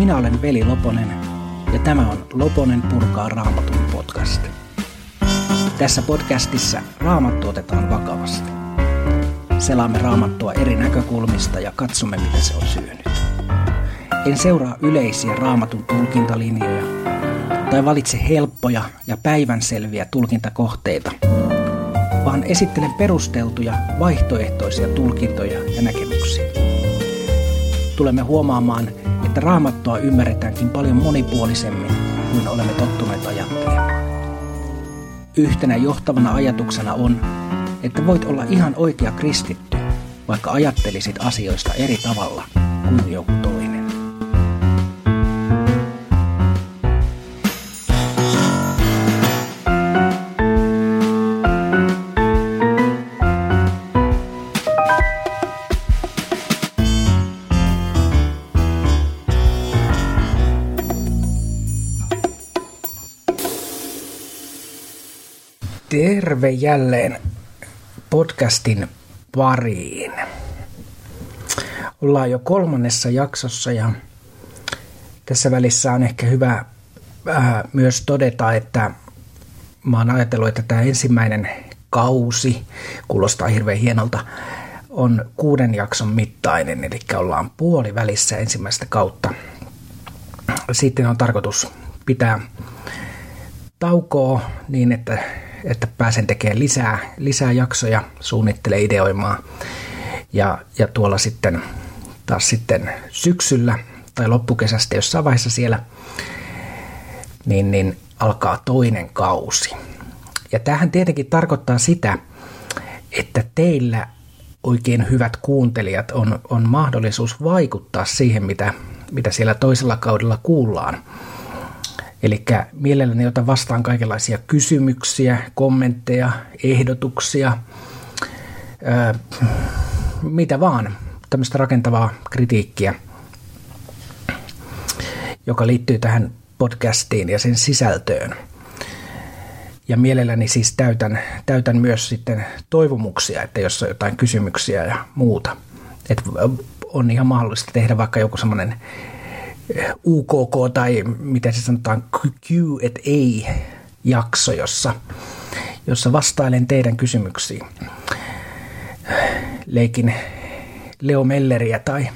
Minä olen Veli Loponen ja tämä on Loponen purkaa raamatun podcast. Tässä podcastissa raamattu otetaan vakavasti. Selaamme raamattua eri näkökulmista ja katsomme, mitä se on syönyt. En seuraa yleisiä raamatun tulkintalinjoja tai valitse helppoja ja päivänselviä tulkintakohteita, vaan esittelen perusteltuja, vaihtoehtoisia tulkintoja ja näkemyksiä. Tulemme huomaamaan, että raamattua ymmärretäänkin paljon monipuolisemmin kuin olemme tottuneet ajattelemaan. Yhtenä johtavana ajatuksena on, että voit olla ihan oikea kristitty, vaikka ajattelisit asioista eri tavalla kuin joku toinen. Terve jälleen podcastin pariin. Ollaan jo kolmannessa jaksossa ja tässä välissä on ehkä hyvä äh, myös todeta, että mä oon ajatellut, että tämä ensimmäinen kausi, kuulostaa hirveän hienolta, on kuuden jakson mittainen, eli ollaan puoli välissä ensimmäistä kautta. Sitten on tarkoitus pitää taukoa niin, että että pääsen tekemään lisää, lisää jaksoja, suunnittele ideoimaan. Ja, ja tuolla sitten taas sitten syksyllä tai loppukesästä jossain vaiheessa siellä, niin, niin alkaa toinen kausi. Ja tähän tietenkin tarkoittaa sitä, että teillä oikein hyvät kuuntelijat on, on mahdollisuus vaikuttaa siihen, mitä, mitä siellä toisella kaudella kuullaan. Eli mielelläni otan vastaan kaikenlaisia kysymyksiä, kommentteja, ehdotuksia, ää, mitä vaan, tämmöistä rakentavaa kritiikkiä, joka liittyy tähän podcastiin ja sen sisältöön. Ja mielelläni siis täytän, täytän myös sitten toivomuksia, että jos on jotain kysymyksiä ja muuta. Että on ihan mahdollista tehdä vaikka joku semmoinen UKK tai miten se sanotaan Q&A-jakso, jossa, jossa vastailen teidän kysymyksiin. Leikin Leo Melleriä tai,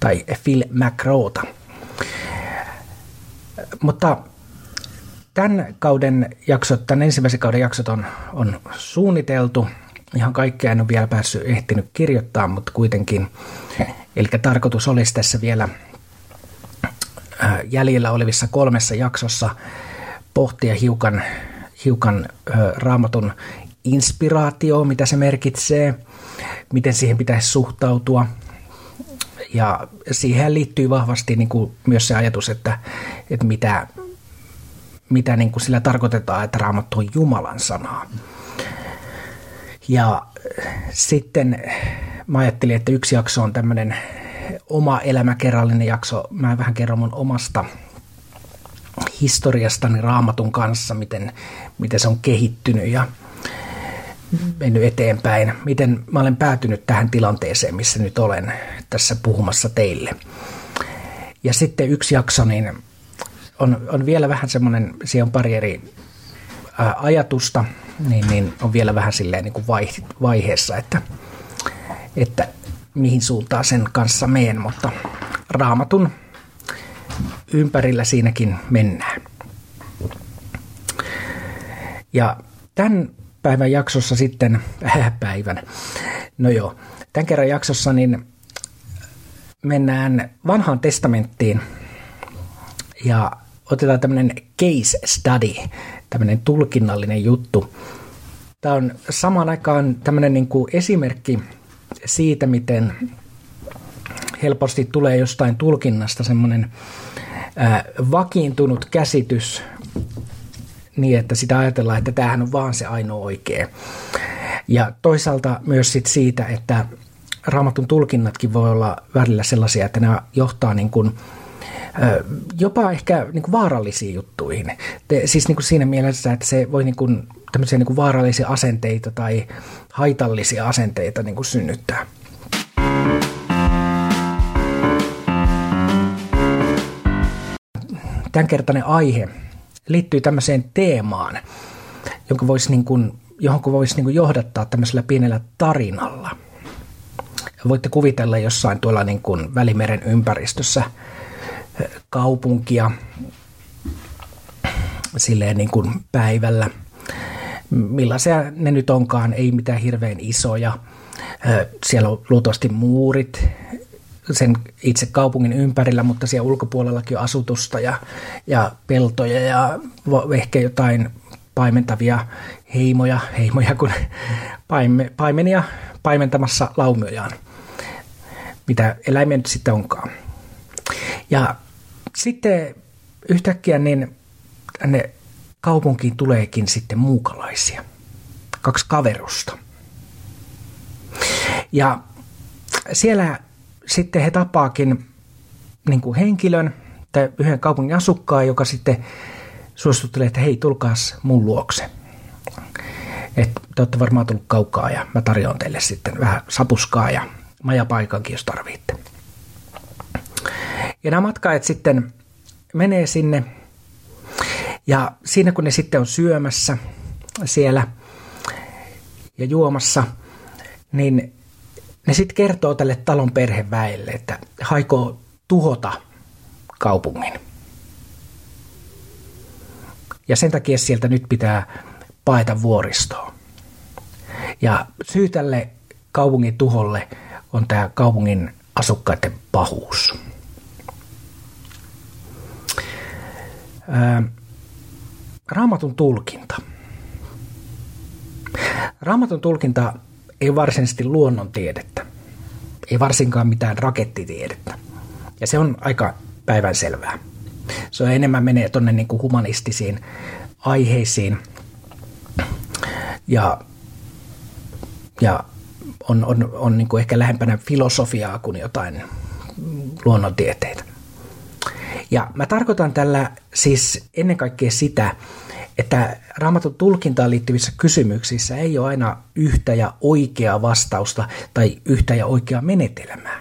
tai Phil McRoota. Mutta tämän kauden jaksot, tämän ensimmäisen kauden jaksot on, on suunniteltu. Ihan kaikkea en ole vielä päässyt ehtinyt kirjoittaa, mutta kuitenkin. Eli tarkoitus olisi tässä vielä jäljellä olevissa kolmessa jaksossa pohtia hiukan, hiukan raamatun inspiraatio, mitä se merkitsee, miten siihen pitäisi suhtautua. Ja siihen liittyy vahvasti niin kuin myös se ajatus, että, että mitä, mitä niin kuin sillä tarkoitetaan, että raamattu on Jumalan sanaa. Ja sitten mä ajattelin, että yksi jakso on tämmöinen oma elämäkerrallinen jakso. Mä vähän kerron mun omasta historiastani raamatun kanssa, miten, miten se on kehittynyt ja mennyt eteenpäin. Miten mä olen päätynyt tähän tilanteeseen, missä nyt olen tässä puhumassa teille. Ja sitten yksi jakso, niin on, on vielä vähän semmoinen, siellä on pari eri ää, ajatusta, niin, niin on vielä vähän silleen niin kuin vaiheessa, että, että mihin suuntaan sen kanssa meen, mutta raamatun ympärillä siinäkin mennään. Ja tämän päivän jaksossa sitten, äh, päivän, no joo, tämän kerran jaksossa niin mennään vanhaan testamenttiin ja otetaan tämmöinen case study, tämmöinen tulkinnallinen juttu. Tämä on samaan aikaan tämmöinen niin kuin esimerkki siitä, miten helposti tulee jostain tulkinnasta semmoinen vakiintunut käsitys niin, että sitä ajatellaan, että tämähän on vaan se ainoa oikea. Ja toisaalta myös sit siitä, että raamatun tulkinnatkin voi olla välillä sellaisia, että ne johtaa niin kuin, jopa ehkä niin kuin vaarallisiin juttuihin. Te, siis niin kuin siinä mielessä, että se voi niin kuin, tämmöisiä niin kuin vaarallisia asenteita tai haitallisia asenteita niin kuin synnyttää. tämänkertainen aihe liittyy tämmöiseen teemaan, jonka voisi niin kuin, johon voisi niin kuin johdattaa tämmöisellä pienellä tarinalla. Voitte kuvitella jossain tuolla niin kuin Välimeren ympäristössä kaupunkia silleen niin kuin päivällä. Millaisia ne nyt onkaan, ei mitään hirveän isoja. Siellä on luultavasti muurit sen itse kaupungin ympärillä, mutta siellä ulkopuolellakin on asutusta ja, ja peltoja ja ehkä jotain paimentavia heimoja, heimoja kun paime, paimenia paimentamassa laumojaan, mitä eläimiä nyt sitten onkaan. Ja sitten yhtäkkiä niin tänne kaupunkiin tuleekin sitten muukalaisia, kaksi kaverusta. Ja siellä sitten he tapaakin niin kuin henkilön tai yhden kaupungin asukkaan, joka sitten suostuttelee, että hei, tulkaas mun luokse. että te olette varmaan tullut kaukaa ja mä tarjoan teille sitten vähän sapuskaa ja majapaikankin, jos tarvitte. Ja nämä matkaajat sitten menee sinne ja siinä kun ne sitten on syömässä siellä ja juomassa, niin ne sitten kertoo tälle talon perheväelle, että haikoo tuhota kaupungin. Ja sen takia sieltä nyt pitää paeta vuoristoon. Ja syy tälle kaupungin tuholle on tämä kaupungin asukkaiden pahuus. Raamatun tulkinta. Raamatun tulkinta ei varsinaisesti luonnontiedettä, ei varsinkaan mitään rakettitiedettä. Ja se on aika päivänselvää. Se on enemmän menee tuonne niin kuin humanistisiin aiheisiin ja, ja on, on, on niin kuin ehkä lähempänä filosofiaa kuin jotain luonnontieteitä. Ja mä tarkoitan tällä siis ennen kaikkea sitä, että raamatun tulkintaan liittyvissä kysymyksissä ei ole aina yhtä ja oikeaa vastausta tai yhtä ja oikeaa menetelmää.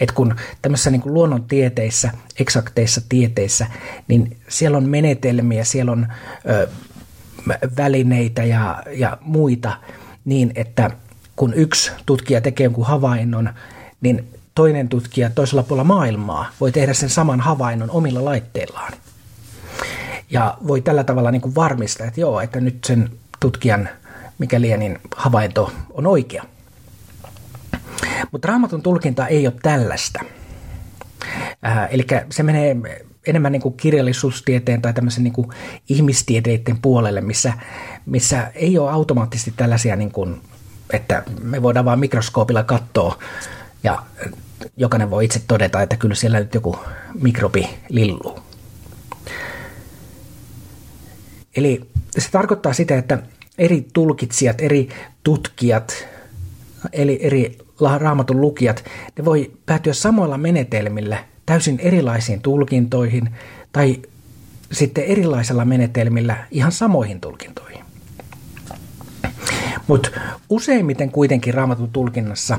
Et kun tämmöisissä niin kuin luonnontieteissä, eksakteissa tieteissä, niin siellä on menetelmiä, siellä on ö, välineitä ja, ja muita niin, että kun yksi tutkija tekee jonkun havainnon, niin toinen tutkija toisella puolella maailmaa voi tehdä sen saman havainnon omilla laitteillaan. Ja voi tällä tavalla niin kuin varmistaa, että joo, että nyt sen tutkijan, mikäli niin havainto on oikea. Mutta raamatun tulkinta ei ole tällaista. Äh, eli se menee enemmän niin kuin kirjallisuustieteen tai tämmöisen niin kuin ihmistieteiden puolelle, missä, missä ei ole automaattisesti tällaisia, niin kuin, että me voidaan vain mikroskoopilla katsoa ja jokainen voi itse todeta, että kyllä siellä nyt joku mikrobi lilluu. Eli se tarkoittaa sitä, että eri tulkitsijat, eri tutkijat, eli eri raamatun lukijat, ne voi päätyä samoilla menetelmillä täysin erilaisiin tulkintoihin tai sitten erilaisilla menetelmillä ihan samoihin tulkintoihin. Mutta useimmiten kuitenkin raamatun tulkinnassa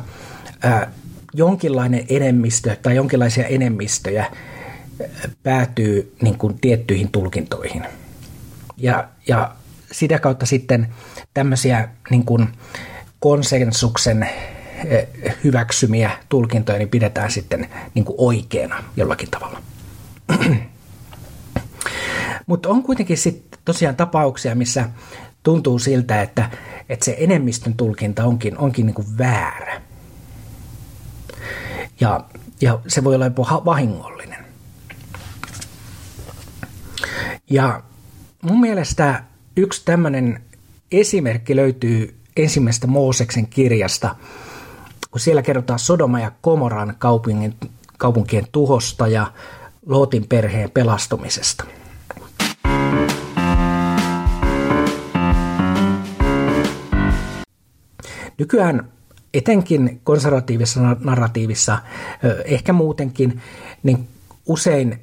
ää, jonkinlainen enemmistö tai jonkinlaisia enemmistöjä päätyy niin kuin, tiettyihin tulkintoihin – ja, ja sitä kautta sitten tämmöisiä niin kuin konsensuksen hyväksymiä tulkintoja niin pidetään sitten niin kuin oikeana jollakin tavalla. Mutta on kuitenkin sitten tosiaan tapauksia, missä tuntuu siltä, että, että se enemmistön tulkinta onkin, onkin niin kuin väärä. Ja, ja se voi olla jopa vahingollinen. Ja mun mielestä yksi tämmöinen esimerkki löytyy ensimmäisestä Mooseksen kirjasta, kun siellä kerrotaan Sodoma ja Komoran kaupungin, kaupunkien tuhosta ja Lootin perheen pelastumisesta. Nykyään etenkin konservatiivisessa narratiivissa, ehkä muutenkin, niin usein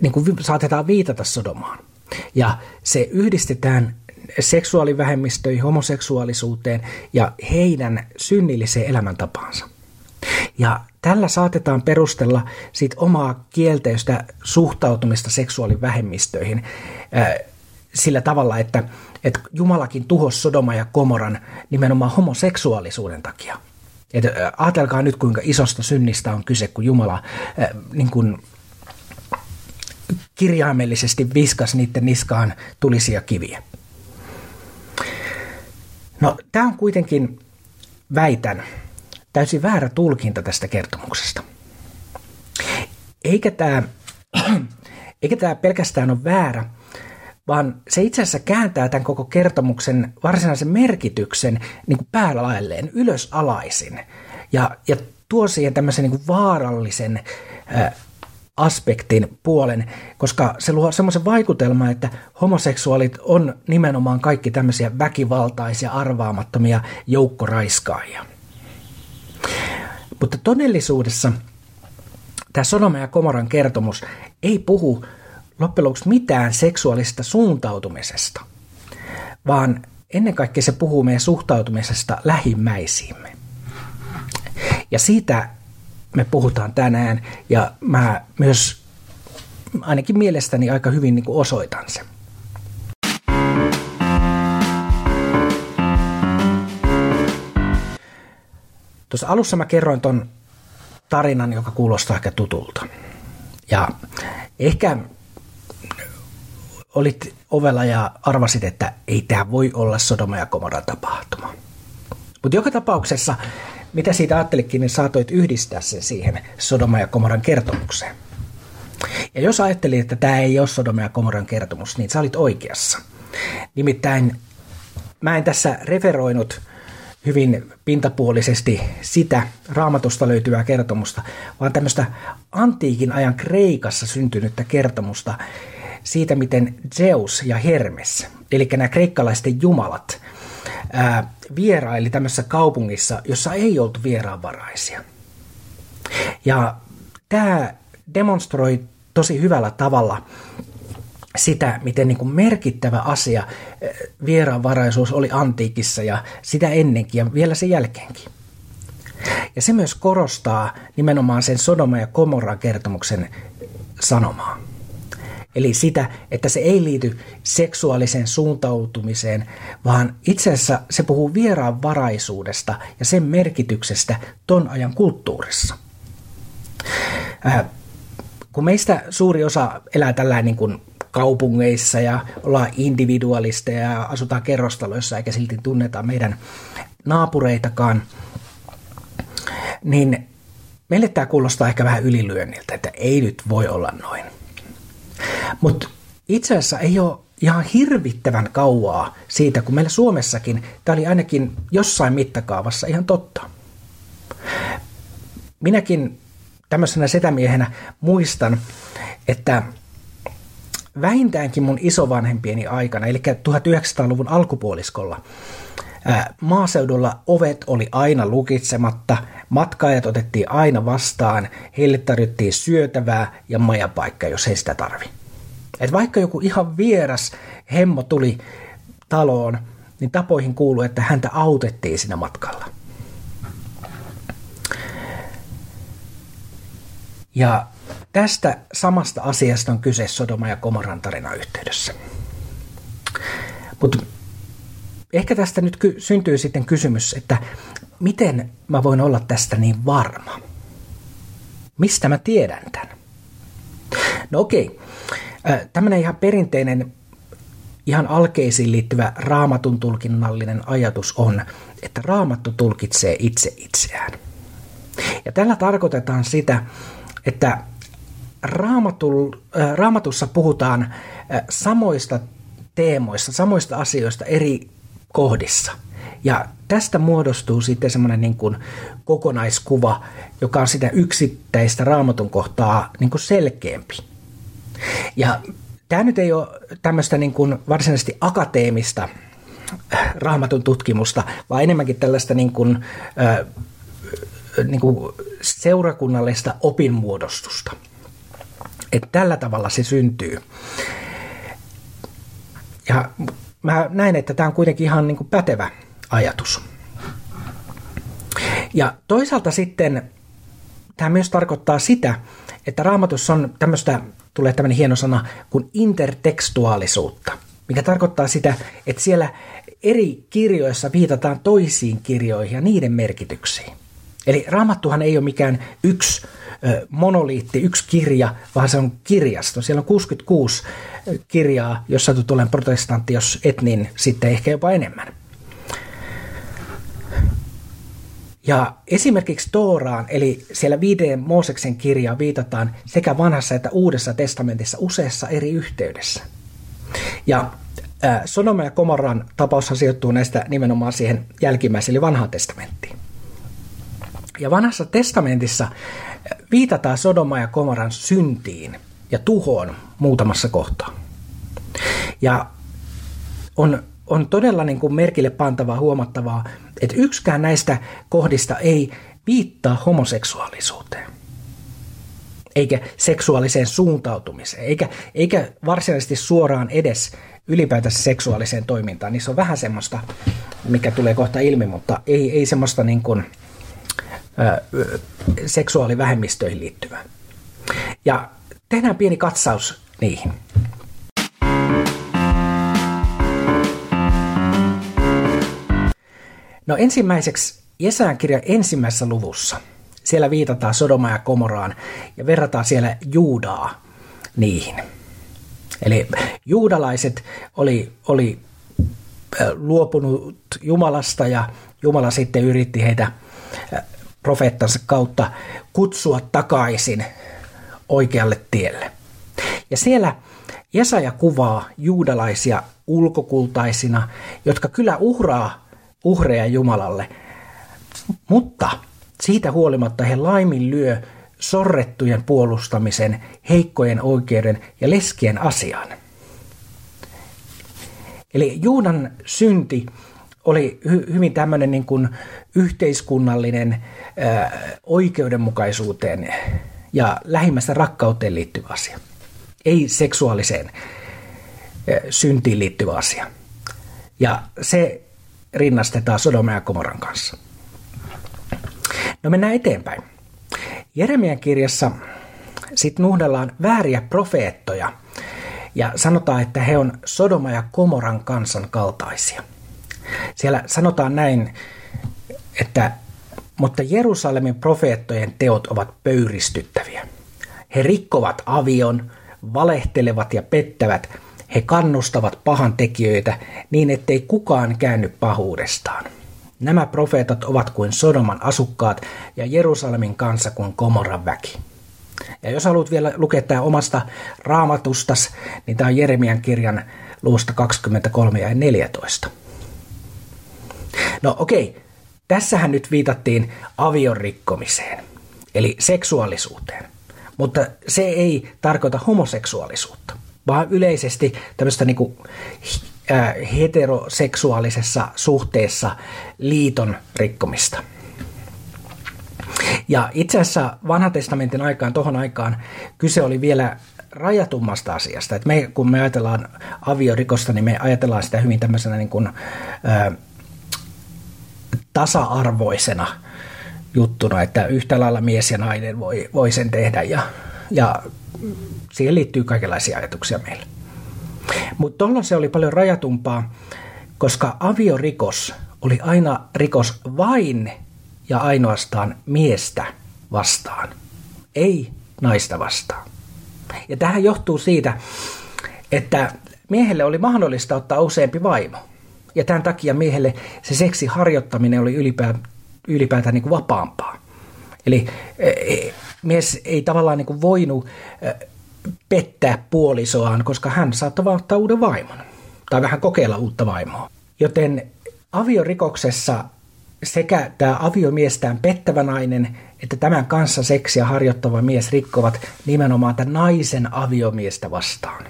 niin kuin saatetaan viitata Sodomaan. Ja se yhdistetään seksuaalivähemmistöihin, homoseksuaalisuuteen ja heidän synnilliseen elämäntapaansa. Ja tällä saatetaan perustella siitä omaa kielteistä suhtautumista seksuaalivähemmistöihin äh, sillä tavalla, että, että Jumalakin tuhosi Sodoma ja Komoran nimenomaan homoseksuaalisuuden takia. Et äh, ajatelkaa nyt, kuinka isosta synnistä on kyse, kun Jumala niin kuin kirjaimellisesti viskas niiden niskaan tulisia kiviä. No, tämä on kuitenkin, väitän, täysin väärä tulkinta tästä kertomuksesta. Eikä tämä, eikä tämä pelkästään ole väärä, vaan se itse asiassa kääntää tämän koko kertomuksen varsinaisen merkityksen niin kuin päälailleen ylösalaisin ja, ja tuo siihen tämmöisen niin kuin vaarallisen äh, aspektin puolen, koska se luo semmoisen vaikutelman, että homoseksuaalit on nimenomaan kaikki tämmöisiä väkivaltaisia, arvaamattomia joukkoraiskaajia. Mutta todellisuudessa tämä Sodoma ja Komoran kertomus ei puhu loppujen lopuksi mitään seksuaalista suuntautumisesta, vaan ennen kaikkea se puhuu meidän suhtautumisesta lähimmäisiimme. Ja siitä me puhutaan tänään ja mä myös ainakin mielestäni aika hyvin niin kuin osoitan sen. Tuossa alussa mä kerroin ton tarinan, joka kuulostaa ehkä tutulta. Ja ehkä olit ovella ja arvasit, että ei tämä voi olla Sodoma ja Komoran tapahtuma. Mutta joka tapauksessa mitä siitä ajattelikin, niin saatoit yhdistää sen siihen Sodoma ja Komoran kertomukseen. Ja jos ajattelit, että tämä ei ole Sodoma ja Komoran kertomus, niin sä olit oikeassa. Nimittäin mä en tässä referoinut hyvin pintapuolisesti sitä raamatusta löytyvää kertomusta, vaan tämmöistä antiikin ajan Kreikassa syntynyttä kertomusta siitä, miten Zeus ja Hermes, eli nämä kreikkalaisten jumalat, ää, vieraili tämmöisessä kaupungissa, jossa ei oltu vieraanvaraisia. Ja tämä demonstroi tosi hyvällä tavalla sitä, miten niin kuin merkittävä asia vieraanvaraisuus oli antiikissa ja sitä ennenkin ja vielä sen jälkeenkin. Ja se myös korostaa nimenomaan sen Sodoma ja Komoran kertomuksen sanomaa. Eli sitä, että se ei liity seksuaaliseen suuntautumiseen, vaan itse asiassa se puhuu vieraanvaraisuudesta ja sen merkityksestä ton ajan kulttuurissa. Äh, kun meistä suuri osa elää tällä niin kuin kaupungeissa ja ollaan individualisteja ja asutaan kerrostaloissa eikä silti tunneta meidän naapureitakaan, niin meille tämä kuulostaa ehkä vähän ylilyönniltä, että ei nyt voi olla noin. Mutta itse asiassa ei ole ihan hirvittävän kauaa siitä, kun meillä Suomessakin tämä oli ainakin jossain mittakaavassa ihan totta. Minäkin tämmöisenä setämiehenä muistan, että vähintäänkin mun isovanhempieni aikana, eli 1900-luvun alkupuoliskolla, maaseudulla ovet oli aina lukitsematta, matkaajat otettiin aina vastaan, heille tarjottiin syötävää ja majapaikka, jos he sitä tarvi. Et vaikka joku ihan vieras hemmo tuli taloon, niin tapoihin kuuluu, että häntä autettiin siinä matkalla. Ja tästä samasta asiasta on kyse Sodoma ja Komoran tarina yhteydessä. Mutta ehkä tästä nyt ky- syntyy sitten kysymys, että miten mä voin olla tästä niin varma? Mistä mä tiedän tämän? No okei, tämmöinen ihan perinteinen, ihan alkeisiin liittyvä raamatun tulkinnallinen ajatus on, että raamattu tulkitsee itse itseään. Ja tällä tarkoitetaan sitä, että raamatul, raamatussa puhutaan samoista teemoista, samoista asioista eri kohdissa. Ja tästä muodostuu sitten semmoinen niin kuin kokonaiskuva, joka on sitä yksittäistä raamatun kohtaa niin kuin selkeämpi. Ja tämä nyt ei ole tämmöistä niin kuin varsinaisesti akateemista äh, raamatun tutkimusta, vaan enemmänkin tällaista niin kuin, äh, niin kuin seurakunnallista opinmuodostusta. Että tällä tavalla se syntyy. Ja mä näen, että tämä on kuitenkin ihan niin kuin pätevä ajatus. Ja toisaalta sitten tämä myös tarkoittaa sitä, että raamatussa on tämmöistä, tulee tämmöinen hieno sana kuin intertekstuaalisuutta, mikä tarkoittaa sitä, että siellä eri kirjoissa viitataan toisiin kirjoihin ja niiden merkityksiin. Eli raamattuhan ei ole mikään yksi monoliitti, yksi kirja, vaan se on kirjasto. Siellä on 66 kirjaa, jos satut olen protestantti, jos et, niin sitten ehkä jopa enemmän. Ja esimerkiksi Tooraan, eli siellä viideen Mooseksen kirjaan viitataan sekä vanhassa että uudessa testamentissa useassa eri yhteydessä. Ja Sonoma ja Komoran tapaushan sijoittuu näistä nimenomaan siihen jälkimmäiseen, eli vanhaan testamenttiin. Ja vanhassa testamentissa viitataan Sodoma ja Komoran syntiin ja tuhoon muutamassa kohtaa. Ja on, on todella niin kuin merkille pantavaa huomattavaa, että yksikään näistä kohdista ei viittaa homoseksuaalisuuteen eikä seksuaaliseen suuntautumiseen, eikä, eikä varsinaisesti suoraan edes ylipäätänsä seksuaaliseen toimintaan. Niissä on vähän semmoista, mikä tulee kohta ilmi, mutta ei, ei semmoista niin kuin, seksuaalivähemmistöihin liittyvää. Ja tehdään pieni katsaus niihin. No ensimmäiseksi Jesään kirjan ensimmäisessä luvussa. Siellä viitataan Sodoma ja Komoraan ja verrataan siellä Juudaa niihin. Eli juudalaiset oli, oli luopunut Jumalasta ja Jumala sitten yritti heitä profeettansa kautta kutsua takaisin oikealle tielle. Ja siellä Jesaja kuvaa juudalaisia ulkokultaisina, jotka kyllä uhraa uhreja Jumalalle, mutta siitä huolimatta he laiminlyö sorrettujen puolustamisen, heikkojen oikeuden ja leskien asian. Eli Juudan synti oli hy- hyvin tämmöinen niin kuin yhteiskunnallinen ää, oikeudenmukaisuuteen ja lähimmästä rakkauteen liittyvä asia. Ei seksuaaliseen ää, syntiin liittyvä asia. Ja se rinnastetaan Sodoma ja Komoran kanssa. No mennään eteenpäin. Jeremian kirjassa sitten nuhdellaan vääriä profeettoja ja sanotaan, että he on Sodoma ja Komoran kansan kaltaisia – siellä sanotaan näin, että mutta Jerusalemin profeettojen teot ovat pöyristyttäviä. He rikkovat avion, valehtelevat ja pettävät, he kannustavat pahan tekijöitä niin, ettei kukaan käänny pahuudestaan. Nämä profeetat ovat kuin Sodoman asukkaat ja Jerusalemin kanssa kuin Komoran väki. Ja jos haluat vielä lukea tämä omasta raamatustas, niin tämä on Jeremian kirjan luusta 23 ja 14. No okei, tässähän nyt viitattiin avion rikkomiseen, eli seksuaalisuuteen. Mutta se ei tarkoita homoseksuaalisuutta, vaan yleisesti tämmöistä niin kuin, äh, heteroseksuaalisessa suhteessa liiton rikkomista. Ja itse asiassa vanhan testamentin aikaan, tohon aikaan, kyse oli vielä rajatummasta asiasta. Et me, kun me ajatellaan aviorikosta, niin me ajatellaan sitä hyvin tämmöisenä niin kuin, äh, tasa-arvoisena juttuna, että yhtä lailla mies ja nainen voi, voi sen tehdä ja, ja siihen liittyy kaikenlaisia ajatuksia meille. Mutta tuolloin se oli paljon rajatumpaa, koska aviorikos oli aina rikos vain ja ainoastaan miestä vastaan, ei naista vastaan. Ja tähän johtuu siitä, että miehelle oli mahdollista ottaa useampi vaimo – ja tämän takia miehelle se seksi harjoittaminen oli ylipäätään, ylipäätään niin kuin vapaampaa. Eli e, e, mies ei tavallaan niin kuin voinut e, pettää puolisoaan, koska hän saattoi vaan ottaa uuden vaimon tai vähän kokeilla uutta vaimoa. Joten aviorikoksessa sekä tämä aviomiestään pettävä nainen että tämän kanssa seksiä harjoittava mies rikkovat nimenomaan tämän naisen aviomiestä vastaan.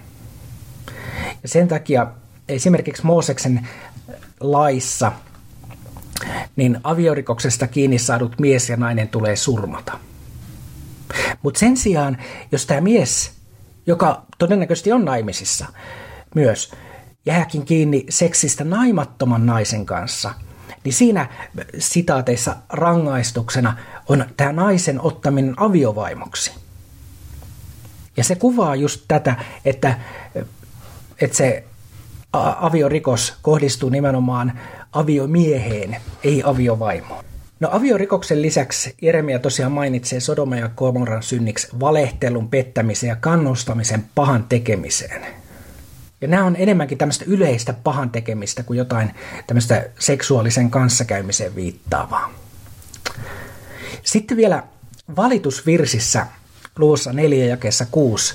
Ja sen takia esimerkiksi Mooseksen laissa, niin aviorikoksesta kiinni saadut mies ja nainen tulee surmata. Mutta sen sijaan, jos tämä mies, joka todennäköisesti on naimisissa myös, jääkin kiinni seksistä naimattoman naisen kanssa, niin siinä sitaateissa rangaistuksena on tämä naisen ottaminen aviovaimoksi. Ja se kuvaa just tätä, että, että se aviorikos kohdistuu nimenomaan aviomieheen, ei aviovaimoon. No aviorikoksen lisäksi Jeremia tosiaan mainitsee Sodoma ja Komoran synniksi valehtelun, pettämisen ja kannustamisen pahan tekemiseen. Ja nämä on enemmänkin tämmöistä yleistä pahan tekemistä kuin jotain tämmöistä seksuaalisen kanssakäymiseen viittaavaa. Sitten vielä valitusvirsissä luvussa 4 jakeessa 6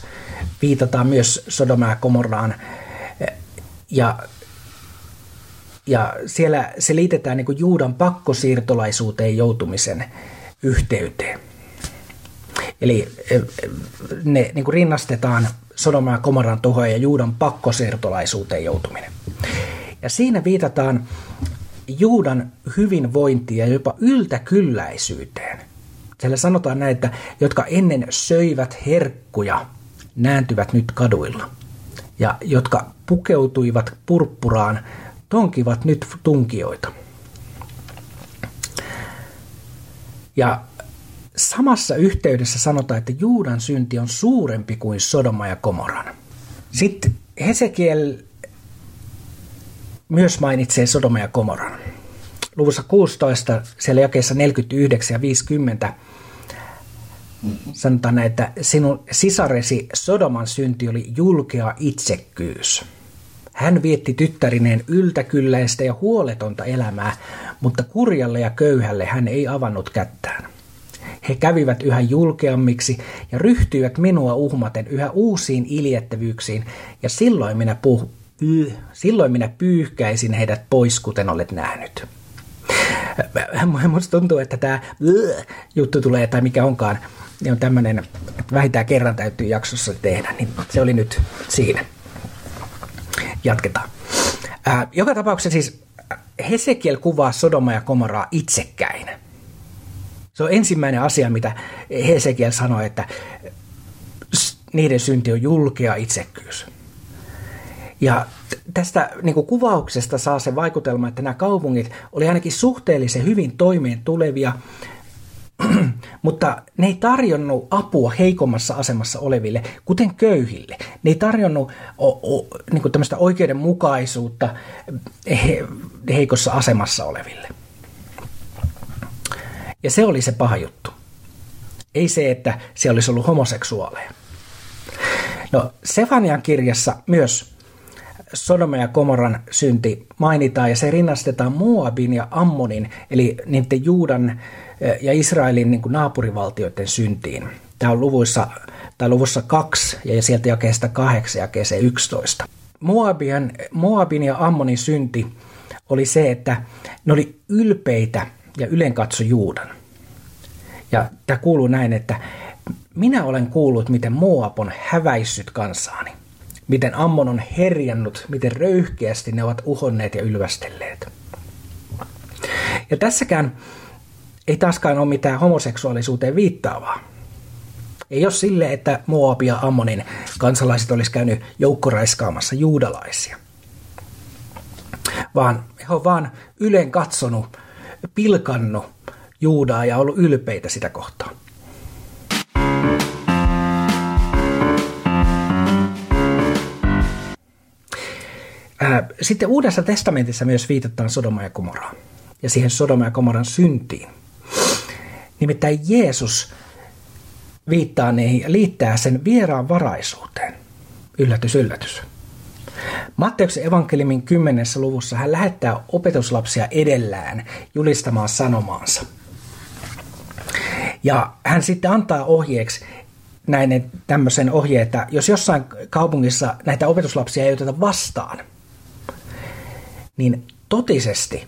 viitataan myös Sodoma ja Komorraan ja ja siellä se liitetään niin kuin Juudan pakkosiirtolaisuuteen joutumisen yhteyteen. Eli e, ne niin kuin rinnastetaan Sodoma ja Komoran tuhoa ja Juudan pakkosiirtolaisuuteen joutuminen. Ja siinä viitataan Juudan hyvinvointiin ja jopa yltäkylläisyyteen. Siellä sanotaan näin, että jotka ennen söivät herkkuja, nääntyvät nyt kaduilla. Ja jotka pukeutuivat purppuraan, tonkivat nyt tunkijoita. Ja samassa yhteydessä sanotaan, että Juudan synti on suurempi kuin Sodoma ja Komoran. Sitten Hesekiel myös mainitsee Sodoma ja Komoran. Luvussa 16, siellä jakeessa 49 ja 50, sanotaan että sinun sisaresi Sodoman synti oli julkea itsekkyys – hän vietti tyttärineen yltäkylläistä ja huoletonta elämää, mutta kurjalle ja köyhälle hän ei avannut kättään. He kävivät yhä julkeammiksi ja ryhtyivät minua uhmaten yhä uusiin iljettävyyksiin, ja silloin minä, puh- y- silloin minä pyyhkäisin heidät pois, kuten olet nähnyt. Minusta tuntuu, että tämä juttu tulee, tai mikä onkaan, niin on tämmöinen, että vähintään kerran täytyy jaksossa tehdä, niin se oli nyt siinä jatketaan. Ää, joka tapauksessa siis Hesekiel kuvaa Sodoma ja Komoraa itsekkäin. Se on ensimmäinen asia, mitä Hesekiel sanoi, että niiden synti on julkea itsekkyys. Ja tästä niin kuin kuvauksesta saa se vaikutelma, että nämä kaupungit oli ainakin suhteellisen hyvin toimeen tulevia, mutta ne ei tarjonnut apua heikommassa asemassa oleville, kuten köyhille. Ne ei tarjonnut o, o, niin kuin tämmöistä oikeudenmukaisuutta he, heikossa asemassa oleville. Ja se oli se paha juttu. Ei se, että se olisi ollut homoseksuaaleja. No, Sefanian kirjassa myös Sodoma ja Komoran synti mainitaan ja se rinnastetaan Moabin ja Ammonin, eli niiden Juudan ja Israelin niin kuin naapurivaltioiden syntiin. Tämä on luvuissa, tai luvussa 2 ja sieltä jakeesta 8 jakeeseen 11. Moabin, Moabin ja Ammonin synti oli se, että ne oli ylpeitä ja ylenkatso Juudan. Ja tämä kuuluu näin, että minä olen kuullut, miten Moab on häväissyt kansaani. Miten Ammon on herjannut, miten röyhkeästi ne ovat uhonneet ja ylvästelleet. Ja tässäkään ei taaskaan ole mitään homoseksuaalisuuteen viittaavaa. Ei ole sille, että Moab ja Ammonin kansalaiset olisi käynyt joukkoraiskaamassa juudalaisia. Vaan he on vaan ylen katsonut, pilkannut Juudaa ja ollut ylpeitä sitä kohtaan. Sitten Uudessa testamentissa myös viitataan Sodoma ja Komoraan ja siihen Sodoma ja Komoran syntiin. Nimittäin Jeesus viittaa niihin ja liittää sen vieraan varaisuuteen. Yllätys, yllätys. Matteuksen evankeliumin kymmenessä luvussa hän lähettää opetuslapsia edellään julistamaan sanomaansa. Ja hän sitten antaa ohjeeksi näin tämmöisen ohjeen, että jos jossain kaupungissa näitä opetuslapsia ei oteta vastaan, niin totisesti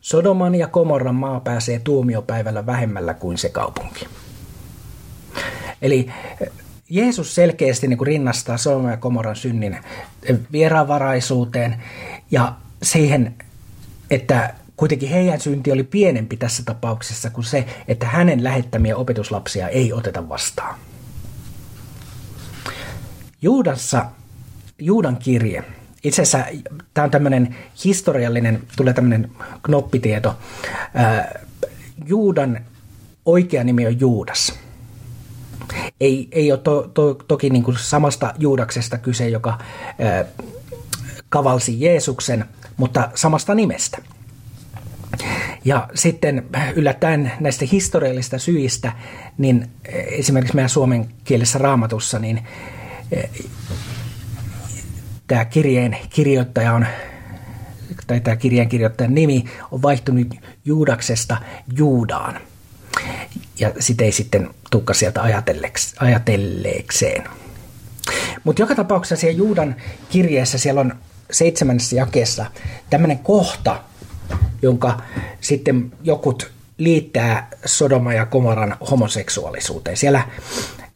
Sodoman ja Komorran maa pääsee tuomiopäivällä vähemmällä kuin se kaupunki. Eli eh, Jeesus selkeästi niin kuin rinnastaa Sodoman ja Komorran synnin eh, vieraanvaraisuuteen ja siihen, että kuitenkin heidän synti oli pienempi tässä tapauksessa kuin se, että hänen lähettämiä opetuslapsia ei oteta vastaan. Juudassa, Juudan kirje itse asiassa tämä on tämmöinen historiallinen, tulee tämmöinen knoppitieto. Juudan oikea nimi on Juudas. Ei, ei ole to, to, toki niin kuin samasta Juudaksesta kyse, joka ää, kavalsi Jeesuksen, mutta samasta nimestä. Ja sitten yllättäen näistä historiallisista syistä, niin esimerkiksi meidän suomen kielessä raamatussa, niin tämä kirjeen kirjoittaja on, tai tämä kirjeen kirjoittajan nimi on vaihtunut Juudaksesta Juudaan. Ja sitä ei sitten tukka sieltä ajatelleekseen. Mutta joka tapauksessa siellä Juudan kirjeessä siellä on seitsemännessä jakeessa tämmöinen kohta, jonka sitten jokut liittää Sodoma ja Komoran homoseksuaalisuuteen. Siellä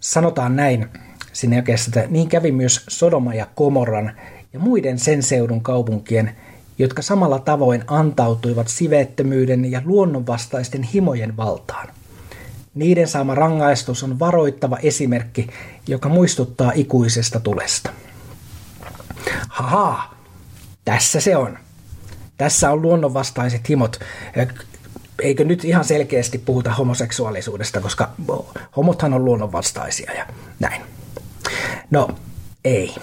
sanotaan näin sinne jakeessa, että niin kävi myös Sodoma ja Komoran ja muiden sen seudun kaupunkien, jotka samalla tavoin antautuivat siveettömyyden ja luonnonvastaisten himojen valtaan. Niiden saama rangaistus on varoittava esimerkki, joka muistuttaa ikuisesta tulesta. Haha, tässä se on. Tässä on luonnonvastaiset himot. Eikö nyt ihan selkeästi puhuta homoseksuaalisuudesta, koska homothan on luonnonvastaisia ja näin. No, ei.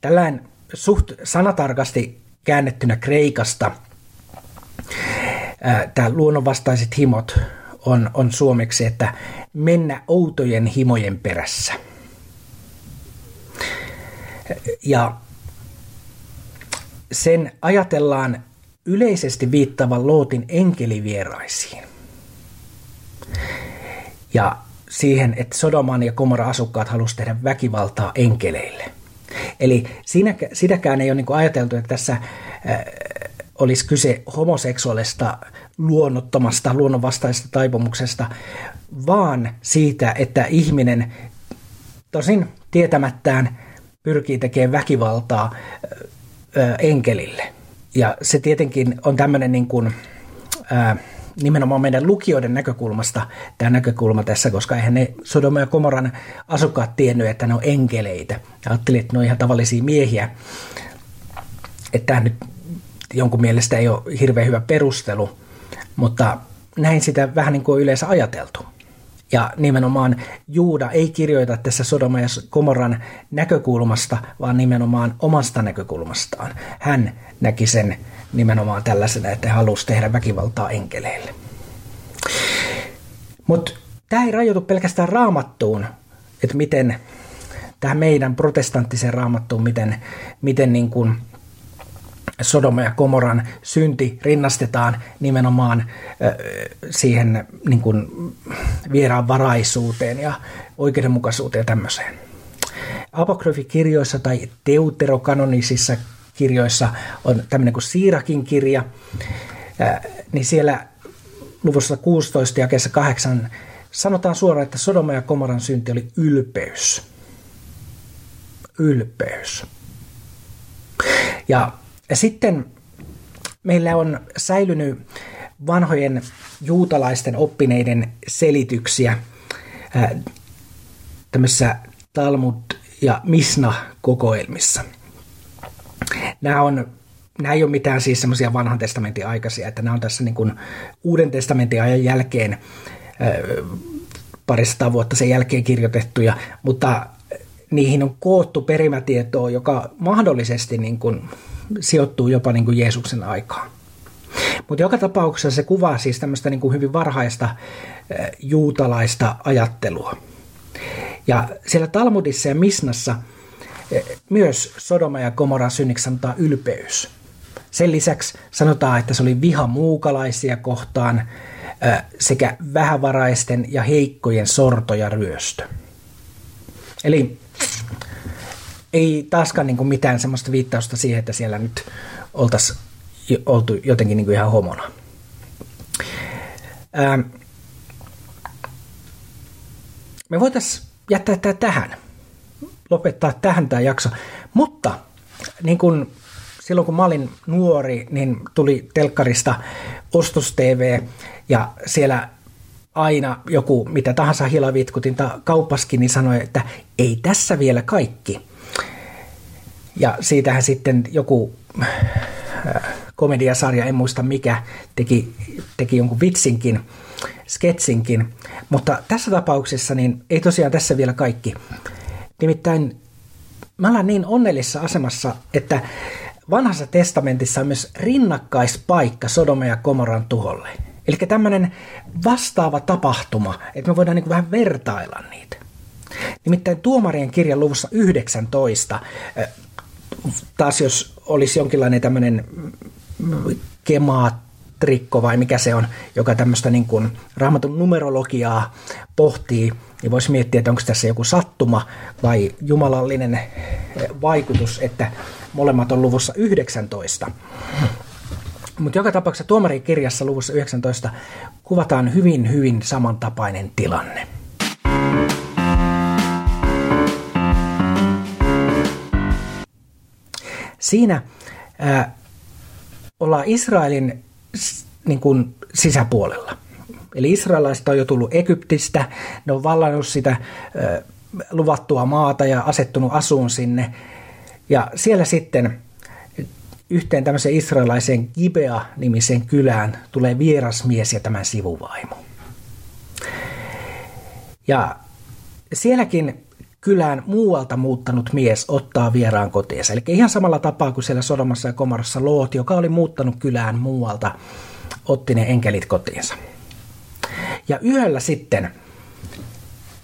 Tällainen suht sanatarkasti käännettynä Kreikasta tämä luonnonvastaiset himot on, on suomeksi, että mennä outojen himojen perässä. Ja sen ajatellaan yleisesti viittavan Lootin enkelivieraisiin. Ja siihen, että Sodoman ja Komora asukkaat halusivat tehdä väkivaltaa enkeleille. Eli siinä, sitäkään ei ole niin ajateltu, että tässä äh, olisi kyse homoseksuaalista luonnottomasta, luonnonvastaisesta taipumuksesta, vaan siitä, että ihminen tosin tietämättään pyrkii tekemään väkivaltaa enkelille. Ja se tietenkin on tämmöinen niin kuin, ää, nimenomaan meidän lukijoiden näkökulmasta tämä näkökulma tässä, koska eihän ne Sodoma ja Komoran asukkaat tiennyt, että ne on enkeleitä. Ja ajattelin, että ne on ihan tavallisia miehiä. Että tämä nyt jonkun mielestä ei ole hirveän hyvä perustelu, mutta näin sitä vähän niin kuin yleensä ajateltu. Ja nimenomaan Juuda ei kirjoita tässä Sodoma ja Komoran näkökulmasta, vaan nimenomaan omasta näkökulmastaan. Hän näki sen nimenomaan tällaisena, että hän halusi tehdä väkivaltaa enkeleille. Mutta tämä ei rajoitu pelkästään raamattuun, että miten tähän meidän protestanttiseen raamattuun, miten, miten niin kuin Sodoma ja Komoran synti rinnastetaan nimenomaan siihen niin kuin vieraanvaraisuuteen ja oikeudenmukaisuuteen ja tämmöiseen. Apokryfikirjoissa tai deuterokanonisissa kirjoissa on tämmöinen kuin Siirakin kirja, niin siellä luvussa 16 ja kesä 8 sanotaan suoraan, että Sodoma ja Komoran synti oli ylpeys. Ylpeys. Ja sitten meillä on säilynyt vanhojen juutalaisten oppineiden selityksiä tämmöisissä Talmud- ja Misna-kokoelmissa. Nämä, on, nämä ei ole mitään siis semmoisia vanhan testamentin aikaisia, että nämä on tässä niin kuin Uuden testamentin ajan jälkeen parista vuotta sen jälkeen kirjoitettuja, mutta niihin on koottu perimätietoa, joka mahdollisesti niin kuin sijoittuu jopa niin kuin Jeesuksen aikaan. Mutta joka tapauksessa se kuvaa siis tämmöistä niin kuin hyvin varhaista juutalaista ajattelua. Ja siellä Talmudissa ja Misnassa myös Sodoma ja Gomorran synniksi sanotaan ylpeys. Sen lisäksi sanotaan, että se oli viha muukalaisia kohtaan sekä vähävaraisten ja heikkojen sorto ja ryöstö. Eli ei taaskaan niin mitään semmoista viittausta siihen, että siellä nyt oltaisiin oltu jotenkin niin ihan homona. Me voitaisiin jättää tämä tähän, lopettaa tähän tämä jakso, mutta niin kuin silloin kun mä olin nuori, niin tuli telkkarista Ostos TV ja siellä aina joku mitä tahansa hilavitkutinta kauppaskin, niin sanoi, että ei tässä vielä kaikki Ja siitähän sitten joku äh, komediasarja, en muista mikä, teki, teki jonkun vitsinkin, sketsinkin. Mutta tässä tapauksessa niin ei tosiaan tässä vielä kaikki. Nimittäin mä olen niin onnellisessa asemassa, että vanhassa testamentissa on myös rinnakkaispaikka Sodoma ja Komoran tuholle. Eli tämmöinen vastaava tapahtuma, että me voidaan niin vähän vertailla niitä. Nimittäin tuomarien kirjan luvussa 19, taas jos olisi jonkinlainen tämmöinen kemaatrikko vai mikä se on, joka tämmöistä niin kuin raamatun numerologiaa pohtii, niin voisi miettiä, että onko tässä joku sattuma vai jumalallinen vaikutus, että molemmat on luvussa 19. Mutta joka tapauksessa tuomarin kirjassa luvussa 19 kuvataan hyvin, hyvin samantapainen tilanne. Siinä ää, ollaan Israelin niin kuin, sisäpuolella. Eli israelaiset on jo tullut Egyptistä, ne on vallannut sitä luvattua maata ja asettunut asuun sinne. Ja siellä sitten yhteen tämmöiseen israelaiseen Gibea-nimiseen kylään tulee vierasmies ja tämän sivuvaimo. Ja sielläkin kylään muualta muuttanut mies ottaa vieraan kotiinsa. Eli ihan samalla tapaa kuin siellä Sodomassa ja Komorossa Loot, joka oli muuttanut kylään muualta, otti ne enkelit kotiinsa. Ja yöllä sitten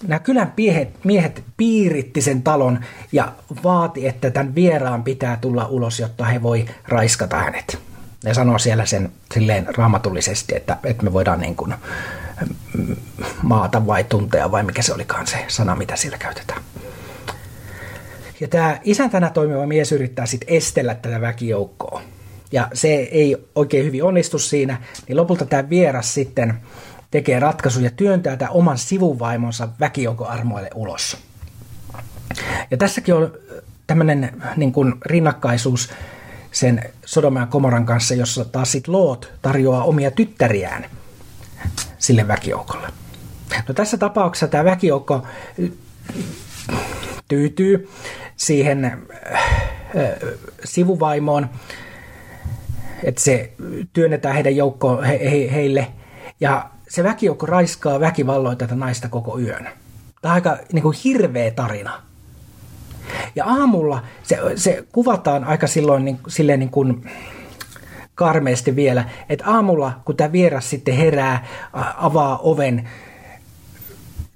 nämä kylän miehet, miehet piiritti sen talon ja vaati, että tämän vieraan pitää tulla ulos, jotta he voi raiskata hänet. Ne sanoo siellä sen silleen raamatullisesti, että, että me voidaan niin kuin maata vai tuntea vai mikä se olikaan se sana, mitä siellä käytetään. Ja tämä isäntänä toimiva mies yrittää sitten estellä tätä väkijoukkoa. Ja se ei oikein hyvin onnistu siinä, niin lopulta tämä vieras sitten tekee ratkaisun ja työntää tämän oman sivuvaimonsa väkijoukon armoille ulos. Ja tässäkin on tämmöinen niin kuin rinnakkaisuus sen Sodoma ja Komoran kanssa, jossa taas sit Loot tarjoaa omia tyttäriään sille väkijoukolle. No tässä tapauksessa tämä väkijoukko tyytyy siihen äh, sivuvaimoon, että se työnnetään heidän joukkoon he, he, heille, ja se väkijoukko raiskaa väkivalloin tätä naista koko yön. Tämä on aika niin kuin hirveä tarina. Ja aamulla se, se kuvataan aika silloin niin, silleen niin kuin karmeasti vielä, että aamulla kun tämä vieras sitten herää, avaa oven,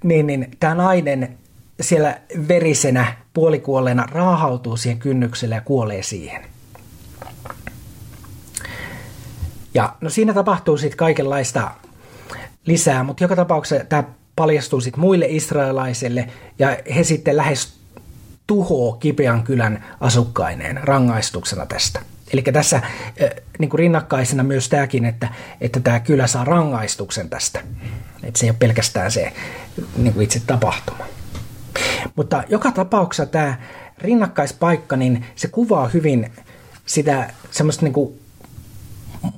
niin, niin tämä nainen siellä verisenä, puolikuolleena raahautuu siihen kynnykselle ja kuolee siihen. Ja no siinä tapahtuu sitten kaikenlaista lisää, mutta joka tapauksessa tämä paljastuu sitten muille israelaisille ja he sitten lähes tuhoo Kipean kylän asukkaineen rangaistuksena tästä. Eli tässä niin kuin rinnakkaisena myös tämäkin, että, että tämä kylä saa rangaistuksen tästä. Että se ei ole pelkästään se niin kuin itse tapahtuma. Mutta joka tapauksessa tämä rinnakkaispaikka, niin se kuvaa hyvin sitä semmoista niin kuin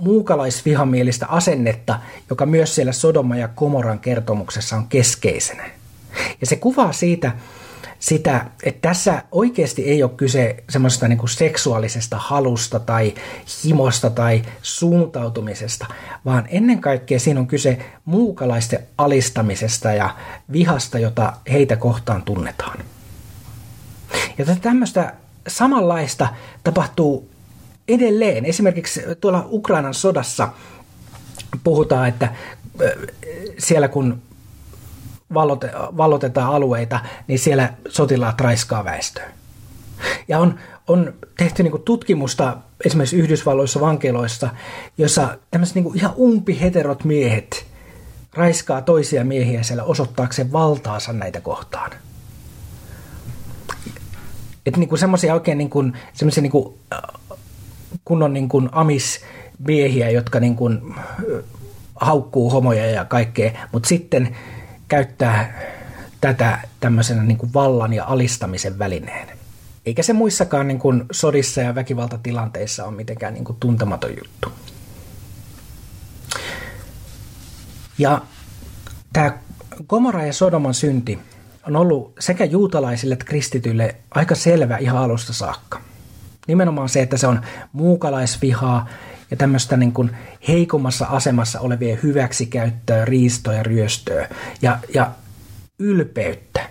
muukalaisvihamielistä asennetta, joka myös siellä Sodoma ja Komoran kertomuksessa on keskeisenä. Ja se kuvaa siitä, sitä, että tässä oikeasti ei ole kyse semmoisesta niin kuin seksuaalisesta halusta tai himosta tai suuntautumisesta, vaan ennen kaikkea siinä on kyse muukalaisten alistamisesta ja vihasta, jota heitä kohtaan tunnetaan. Ja tämmöistä samanlaista tapahtuu edelleen. Esimerkiksi tuolla Ukrainan sodassa puhutaan, että siellä kun vallotetaan alueita, niin siellä sotilaat raiskaa väestöä. Ja on, on tehty niin tutkimusta esimerkiksi Yhdysvalloissa vankiloissa, jossa tämmöiset niin ihan umpiheterot miehet raiskaa toisia miehiä siellä osoittaakseen valtaansa näitä kohtaan. Että niin semmoisia oikein niin kuin, semmoisia niin kuin, kunnon niin kuin amismiehiä, jotka niin kuin, haukkuu homoja ja kaikkea, mutta sitten käyttää tätä tämmöisenä niin kuin vallan ja alistamisen välineen. Eikä se muissakaan niin kuin sodissa ja väkivaltatilanteissa ole mitenkään niin kuin tuntematon juttu. Ja tämä Gomorra ja Sodoman synti on ollut sekä juutalaisille että kristityille aika selvä ihan alusta saakka. Nimenomaan se, että se on muukalaisvihaa ja tämmöistä niin kuin heikommassa asemassa olevien hyväksikäyttöä, riistoa ja ryöstöä ja, ja ylpeyttä.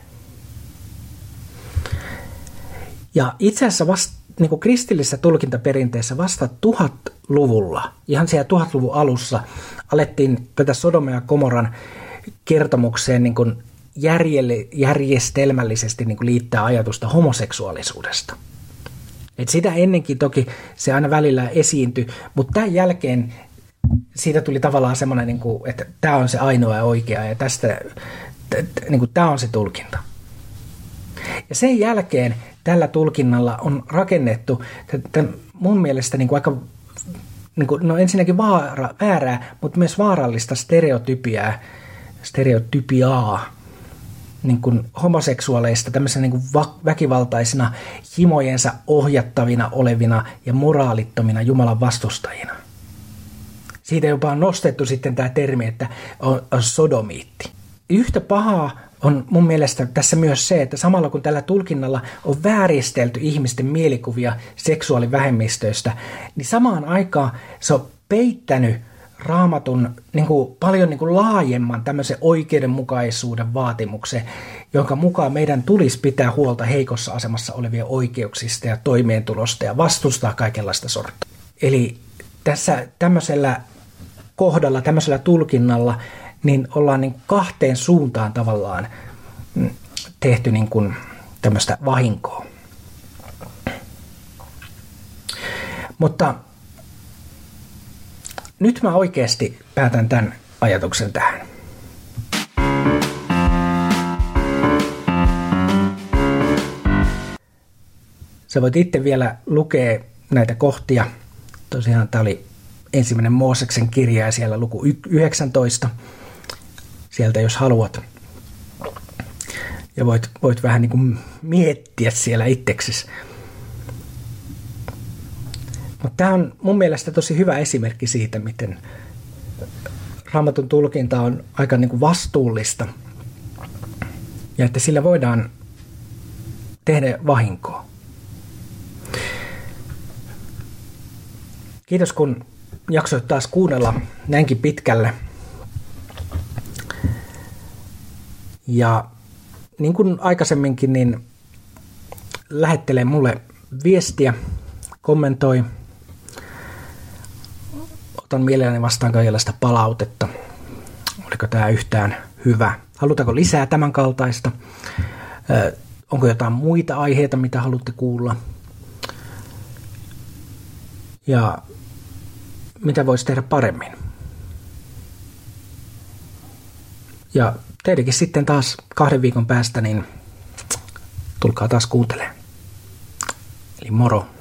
Ja itse asiassa vasta niin kuin kristillisessä tulkintaperinteessä vasta tuhatluvulla, ihan siellä tuhatluvun alussa, alettiin tätä Sodoma ja Komoran kertomukseen niin kuin järjestelmällisesti niin kuin liittää ajatusta homoseksuaalisuudesta. Et sitä ennenkin toki se aina välillä esiintyi, mutta tämän jälkeen siitä tuli tavallaan semmoinen, niin kuin, että tämä on se ainoa ja oikea ja tästä, niin kuin, tämä on se tulkinta. Ja sen jälkeen tällä tulkinnalla on rakennettu että mun mielestä niin kuin aika niin kuin, no ensinnäkin vaara, väärää, mutta myös vaarallista stereotypiaa, stereotypiaa niin kuin homoseksuaaleista tämmöisenä niin kuin väkivaltaisina, himojensa ohjattavina olevina ja moraalittomina Jumalan vastustajina. Siitä jopa on nostettu sitten tämä termi, että on, on sodomiitti. Yhtä pahaa on mun mielestä tässä myös se, että samalla kun tällä tulkinnalla on vääristelty ihmisten mielikuvia seksuaalivähemmistöistä, niin samaan aikaan se on peittänyt raamatun niin kuin, paljon niin kuin laajemman tämmöisen oikeudenmukaisuuden vaatimuksen, jonka mukaan meidän tulisi pitää huolta heikossa asemassa olevien oikeuksista ja toimeentulosta ja vastustaa kaikenlaista sorta. Eli tässä tämmöisellä kohdalla, tämmöisellä tulkinnalla, niin ollaan niin kahteen suuntaan tavallaan mm, tehty niin kuin tämmöistä vahinkoa. Mutta nyt mä oikeasti päätän tämän ajatuksen tähän. Sä voit itse vielä lukea näitä kohtia. Tosiaan tämä oli ensimmäinen Mooseksen kirja ja siellä luku 19. Sieltä jos haluat. Ja voit, voit vähän niin kuin miettiä siellä itseksesi mutta tämä on mun mielestä tosi hyvä esimerkki siitä, miten raamatun tulkinta on aika niin kuin vastuullista ja että sillä voidaan tehdä vahinkoa. Kiitos kun jaksoit taas kuunnella näinkin pitkälle. Ja niin kuin aikaisemminkin, niin lähettele mulle viestiä, kommentoi – otan mielelläni vastaan kaikenlaista palautetta. Oliko tämä yhtään hyvä? Halutaanko lisää tämän kaltaista? Onko jotain muita aiheita, mitä haluatte kuulla? Ja mitä voisi tehdä paremmin? Ja teidänkin sitten taas kahden viikon päästä, niin tulkaa taas kuuntelemaan. Eli moro!